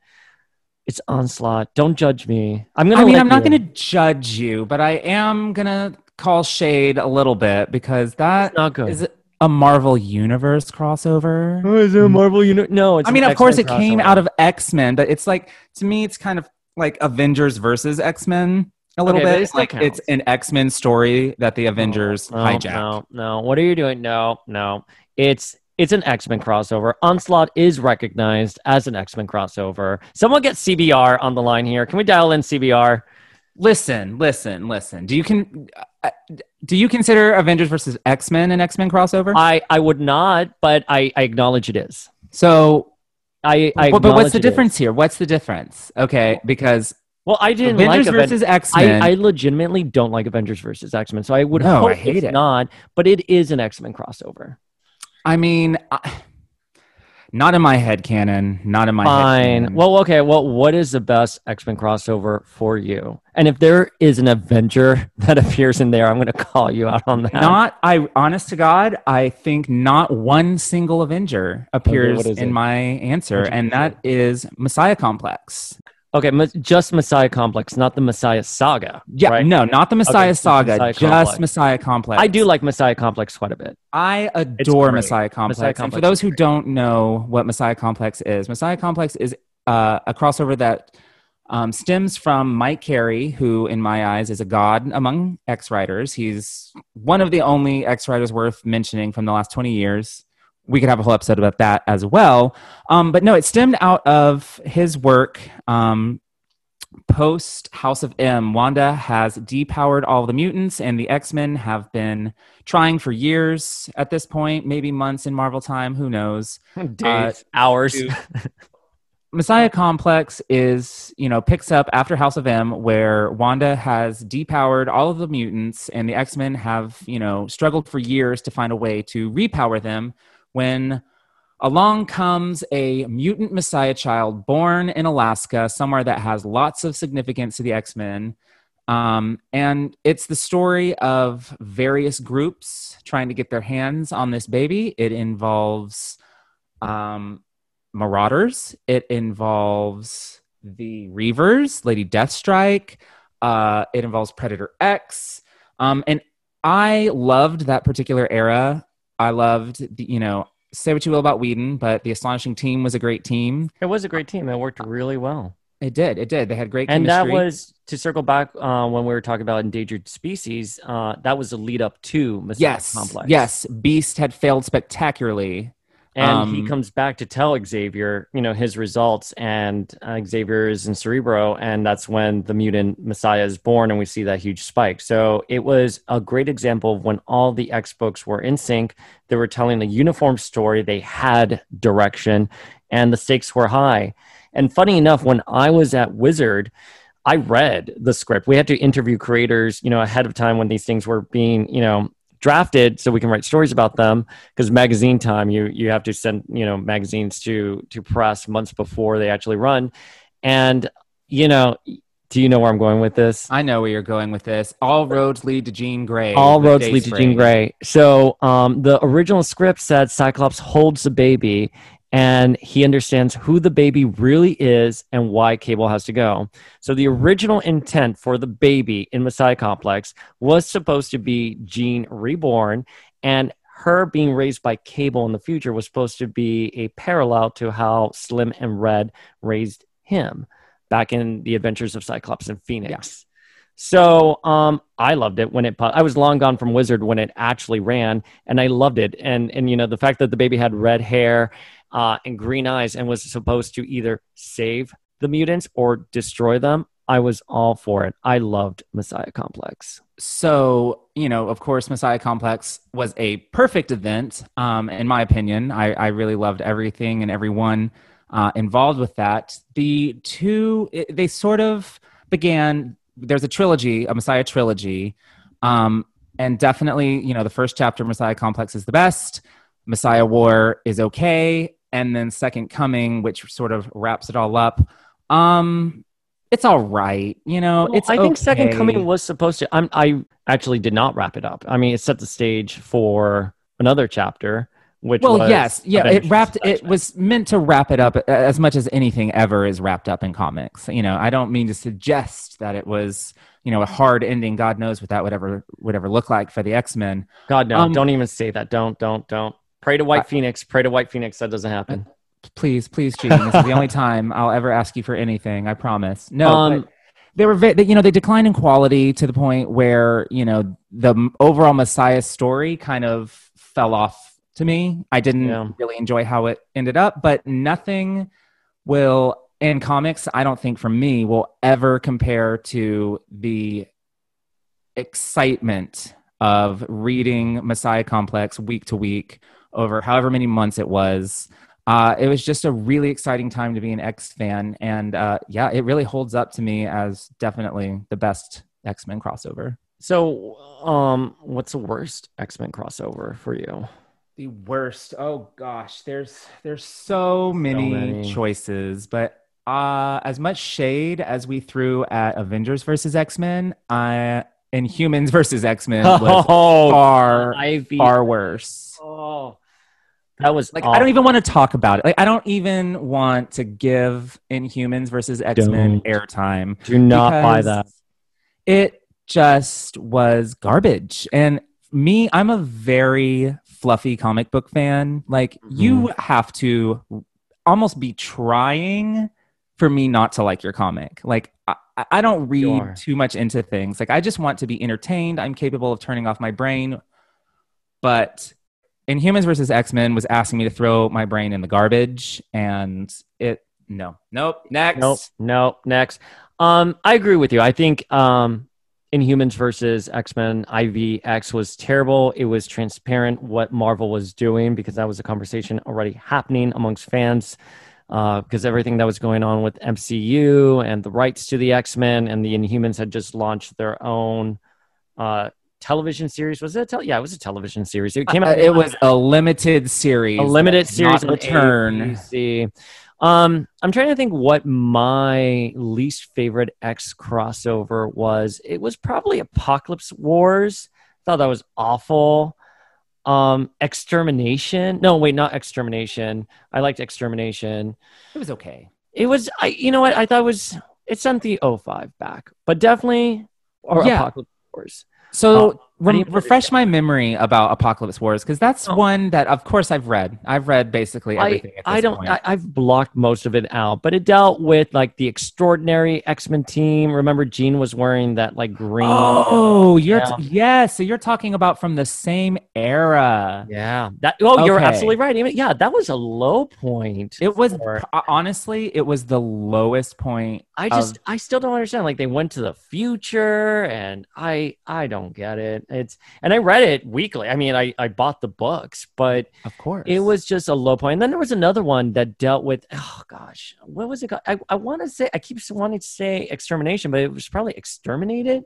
it's onslaught. Don't judge me. I'm gonna. I mean, I'm not you- going to judge you, but I am going to call shade a little bit because that It's not good. is a Marvel Universe crossover. Oh, is it a mm. Marvel unit? No, it's. I mean, of course, it X-Men came out of X Men, but it's like to me, it's kind of like Avengers versus X Men a little Okay, but it bit. still Like it's an X Men story that the Avengers no, hijacked. No, no. What are you doing? No, no. It's it's an X Men crossover. Onslaught is recognized as an X Men crossover. Someone get CBR on the line here. Can we dial in CBR? Listen, listen, listen. Do you can uh, do you consider Avengers versus X Men an X Men crossover? I I would not, but I I acknowledge it is. so, I, I but, but what's the it is. difference here? What's the difference? Okay, because Well, I didn't Avengers like versus X Men. I, I legitimately don't like Avengers versus X Men, so I would No, hope I hate it's it. not. But it is an X Men crossover. I mean, I, not in my head canon. Not in my Fine. head. Well, okay. Well, what is the best X Men crossover for you? And if there is an Avenger *laughs* that appears in there, I'm going to call you out on that. not I. Honest to God, I think not one single Avenger appears is in it? my answer, and that is Messiah Complex. Okay, mas- just Messiah Complex, not the Messiah Saga. Yeah, right? no, not the Messiah just Saga, Messiah just Complex. Messiah Complex. I do like Messiah Complex quite a bit. I adore. Messiah Complex. Messiah and for those who don't know what Messiah Complex is, Messiah Complex is uh, a crossover that um, stems from Mike Carey, who, in my eyes, is a god among X writers. He's one of the only X writers worth mentioning from the last 20 years. We could have a whole episode about that as well. Um, but no, it stemmed out of his work. Um, Post House of M, Wanda has depowered all the mutants, and the X Men have been trying for years at this point, maybe months in Marvel time, who knows. *laughs* Days, hours. *laughs* Messiah Complex is, you know, picks up after House of M, where Wanda has depowered all of the mutants, and the X Men have, you know, struggled for years to find a way to repower them. When along comes a mutant Messiah child born in Alaska, somewhere that has lots of significance to the X Men. Um, and it's the story of various groups trying to get their hands on this baby. It involves um, Marauders. It involves the Reavers, Lady Deathstrike. Uh, it involves Predator X. Um, and I loved that particular era. I loved, the, you know, say what you will about Whedon, but the Astonishing Team was a great team. It was a great team. It worked really well. It did. It did. They had great and chemistry. that was to circle back uh, when we were talking about endangered species. Uh, that was a lead up to Messiah yes, Complex. yes. Beast had failed spectacularly. And he Um, comes back to tell Xavier, you know, his results, and uh, Xavier is in Cerebro, and that's when the mutant Messiah is born, and we see that huge spike. So it was a great example of when all the X books were in sync. They were telling a uniform story. They had direction, and the stakes were high. And funny enough, when I was at Wizard, I read the script. We had to interview creators, you know, ahead of time when these things were being, you know, drafted so we can write stories about them because magazine time you you have to send you know magazines to to press months before they actually run and you know do you know where i'm going with this I know where you're going with this. All roads lead to Jean Grey. all roads lead to Jean Grey. So um, the original script said Cyclops holds the baby, and he understands who the baby really is and why Cable has to go. So the original intent for the baby in Messiah Complex was supposed to be Jean reborn, and her being raised by Cable in the future was supposed to be a parallel to how Slim and Red raised him back in the Adventures of Cyclops and Phoenix. So um, I loved it when it. I was long gone from Wizard when it actually ran, and I loved it. And and you know the fact that the baby had red hair uh, and green eyes and was supposed to either save the mutants or destroy them. I was all for it. I loved Messiah Complex. So, you know, of course, Messiah Complex was a perfect event, um, in my opinion. I, I really loved everything and everyone uh, involved with that. The two, it, they sort of began there's a trilogy, a Messiah trilogy. Um, and definitely, you know, the first chapter, Messiah Complex, is the best. Messiah War is okay. And then Second Coming, which sort of wraps it all up. Um, it's all right, you know. Well, it's I think okay. Second Coming was supposed to. I'm, I actually did not wrap it up. I mean, it set the stage for another chapter which well yes yeah Avengers it wrapped it was meant to wrap it up as much as anything ever is wrapped up in comics you know i don't mean to suggest that it was you know a hard ending god knows what that would ever would ever look like for the x-men God no, um, don't even say that. Don't, don't, don't. Pray to White I- Phoenix. Pray to White Phoenix. That doesn't happen. please please Jean this is the only time i'll ever ask you for anything i promise no Um, they were they, you know they declined in quality to the point where you know the overall messiah story kind of fell off to me i didn't Yeah. really enjoy how it ended up but nothing will in comics i don't think for me will ever compare to the excitement of reading messiah complex week to week over however many months it was uh, it was just a really exciting time to be an X fan, and uh, yeah, it really holds up to me as definitely the best X Men crossover. So, um, what's the worst X Men crossover for you? The worst. Oh gosh, there's there's so many, many. choices, but uh, as much shade as we threw at Avengers versus X Men, uh, and Humans versus X Men *laughs* was Oh, far Ivy. far worse. That was Like I don't even want to talk about it. Like I don't even want to give Inhumans versus X Men airtime. do not buy that. It just was garbage. And me, I'm a very fluffy comic book fan. Like you Mm-hmm. have to almost be trying for me not to like your comic. Like I, I don't read too much into things. Like I just want to be entertained. I'm capable of turning off my brain. But Inhumans versus X Men was asking me to throw my brain in the garbage, and it no, nope, next. Nope, nope. Next, um, I agree with you. I think um, Inhumans versus X Men IVX was terrible. It was transparent what Marvel was doing because that was a conversation already happening amongst fans. Uh, because everything that was going on with MCU and the rights to the X Men and the Inhumans had just launched their own uh, television series. Was it? A yeah, it was a television series. It came Uh, out. it was a limited series. a limited series return. ABC. Um, I'm trying to think what my least favorite X crossover was. It was probably Apocalypse Wars. I Thought that was awful. Um, Extermination. No, wait, not Extermination. I liked Extermination. It was okay. It was. I. You know what? I thought it was. It sent the 05 back, but definitely or Yeah. Apocalypse Wars. So oh. Rem- do you put it refresh my memory about Apocalypse Wars because that's Oh. one that, of course, I've read. I've read basically I, everything. at I don't point. I, I've blocked most of it out, but it dealt with like the extraordinary X-Men team. Remember Jean was wearing that like green Oh, you're Yeah. t- yeah. So you're talking about from the same era. Yeah. That oh you're absolutely right. Even- Yeah, that was a low point. It was for- uh, honestly, it was the lowest point. I just of- I still don't understand. Like they went to the future and I I don't get it. It's and I read it weekly. I mean I, I bought the books, but Of course, It was just a low point. And then there was another one that dealt with, oh gosh, what was it called? I, I want to say, I keep wanting to say extermination, but it was probably exterminated,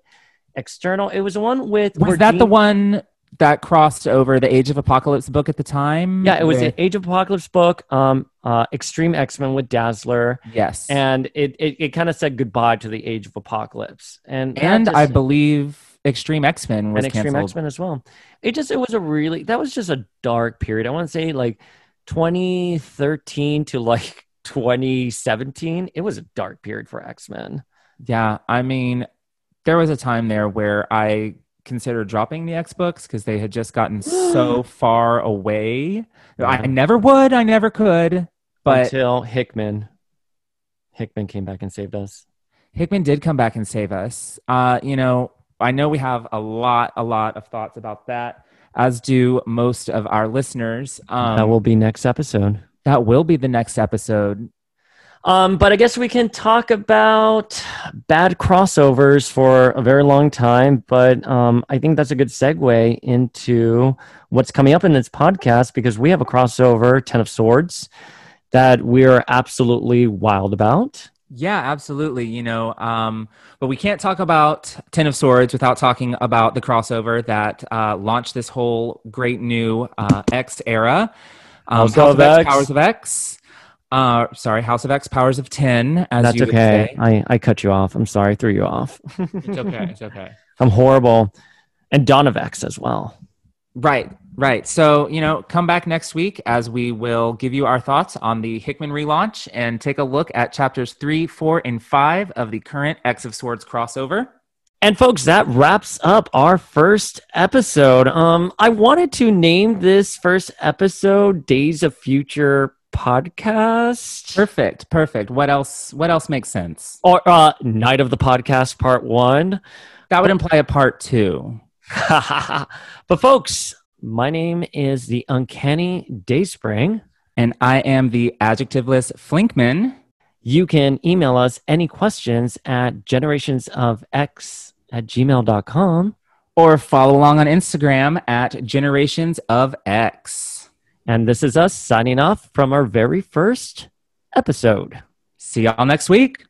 external. It was the one with. Was that the one that crossed over the Age of Apocalypse book at the time? Yeah, it was With- an Age of Apocalypse book, um, uh, Extreme X Men with Dazzler. yes, And it, it, it kind of said goodbye to the Age of Apocalypse. And, and just- I believe Extreme X Men was and Extreme. X Men as well. It just, it was a really, that was just a dark period. I want to say like 2013 to like *laughs* 2017, it was a dark period for X Men. Yeah, I mean, there was a time there where I considered dropping the X books because they had just gotten *gasps* so far away. I never would, I never could, but until Hickman, Hickman came back and saved us. Hickman did come back and save us. Uh, you know, I know we have a lot, a lot of thoughts about that, as do most of our listeners. Um, that will be next episode. That will be the next episode. Um, but I guess we can talk about bad crossovers for a very long time. But um, I think that's a good segue into what's coming up in this podcast because we have a crossover, Ten of Swords, that we're absolutely wild about. Yeah, absolutely. You know, um, but we can't talk about Ten of Swords without talking about the crossover that uh, launched this whole great new uh, X era. Um, House, House of X, X, Powers of X. Uh, sorry, House of X, Powers of Ten. As That's okay. I, I cut you off. I'm sorry, I threw you off. it's okay. It's okay. *laughs* I'm horrible. And Dawn of X as well. Right, right. So, you know, come back next week as we will give you our thoughts on the Hickman relaunch and take a look at chapters three, four, and five of the current X of Swords crossover. And folks, that wraps up our first episode. Um, I wanted to name this first episode Days of Future podcast. Perfect, perfect. What else? What else makes sense? Or uh, Night of the Podcast Part One. That would imply a part two. *laughs* but folks, my name is the Uncanny Dayspring, and I am the adjectiveless Flinkman. You can email us any questions at generationsofx at gmail.com or follow along on Instagram at Generations of X. And this is us signing off from our very first episode. See y'all next week.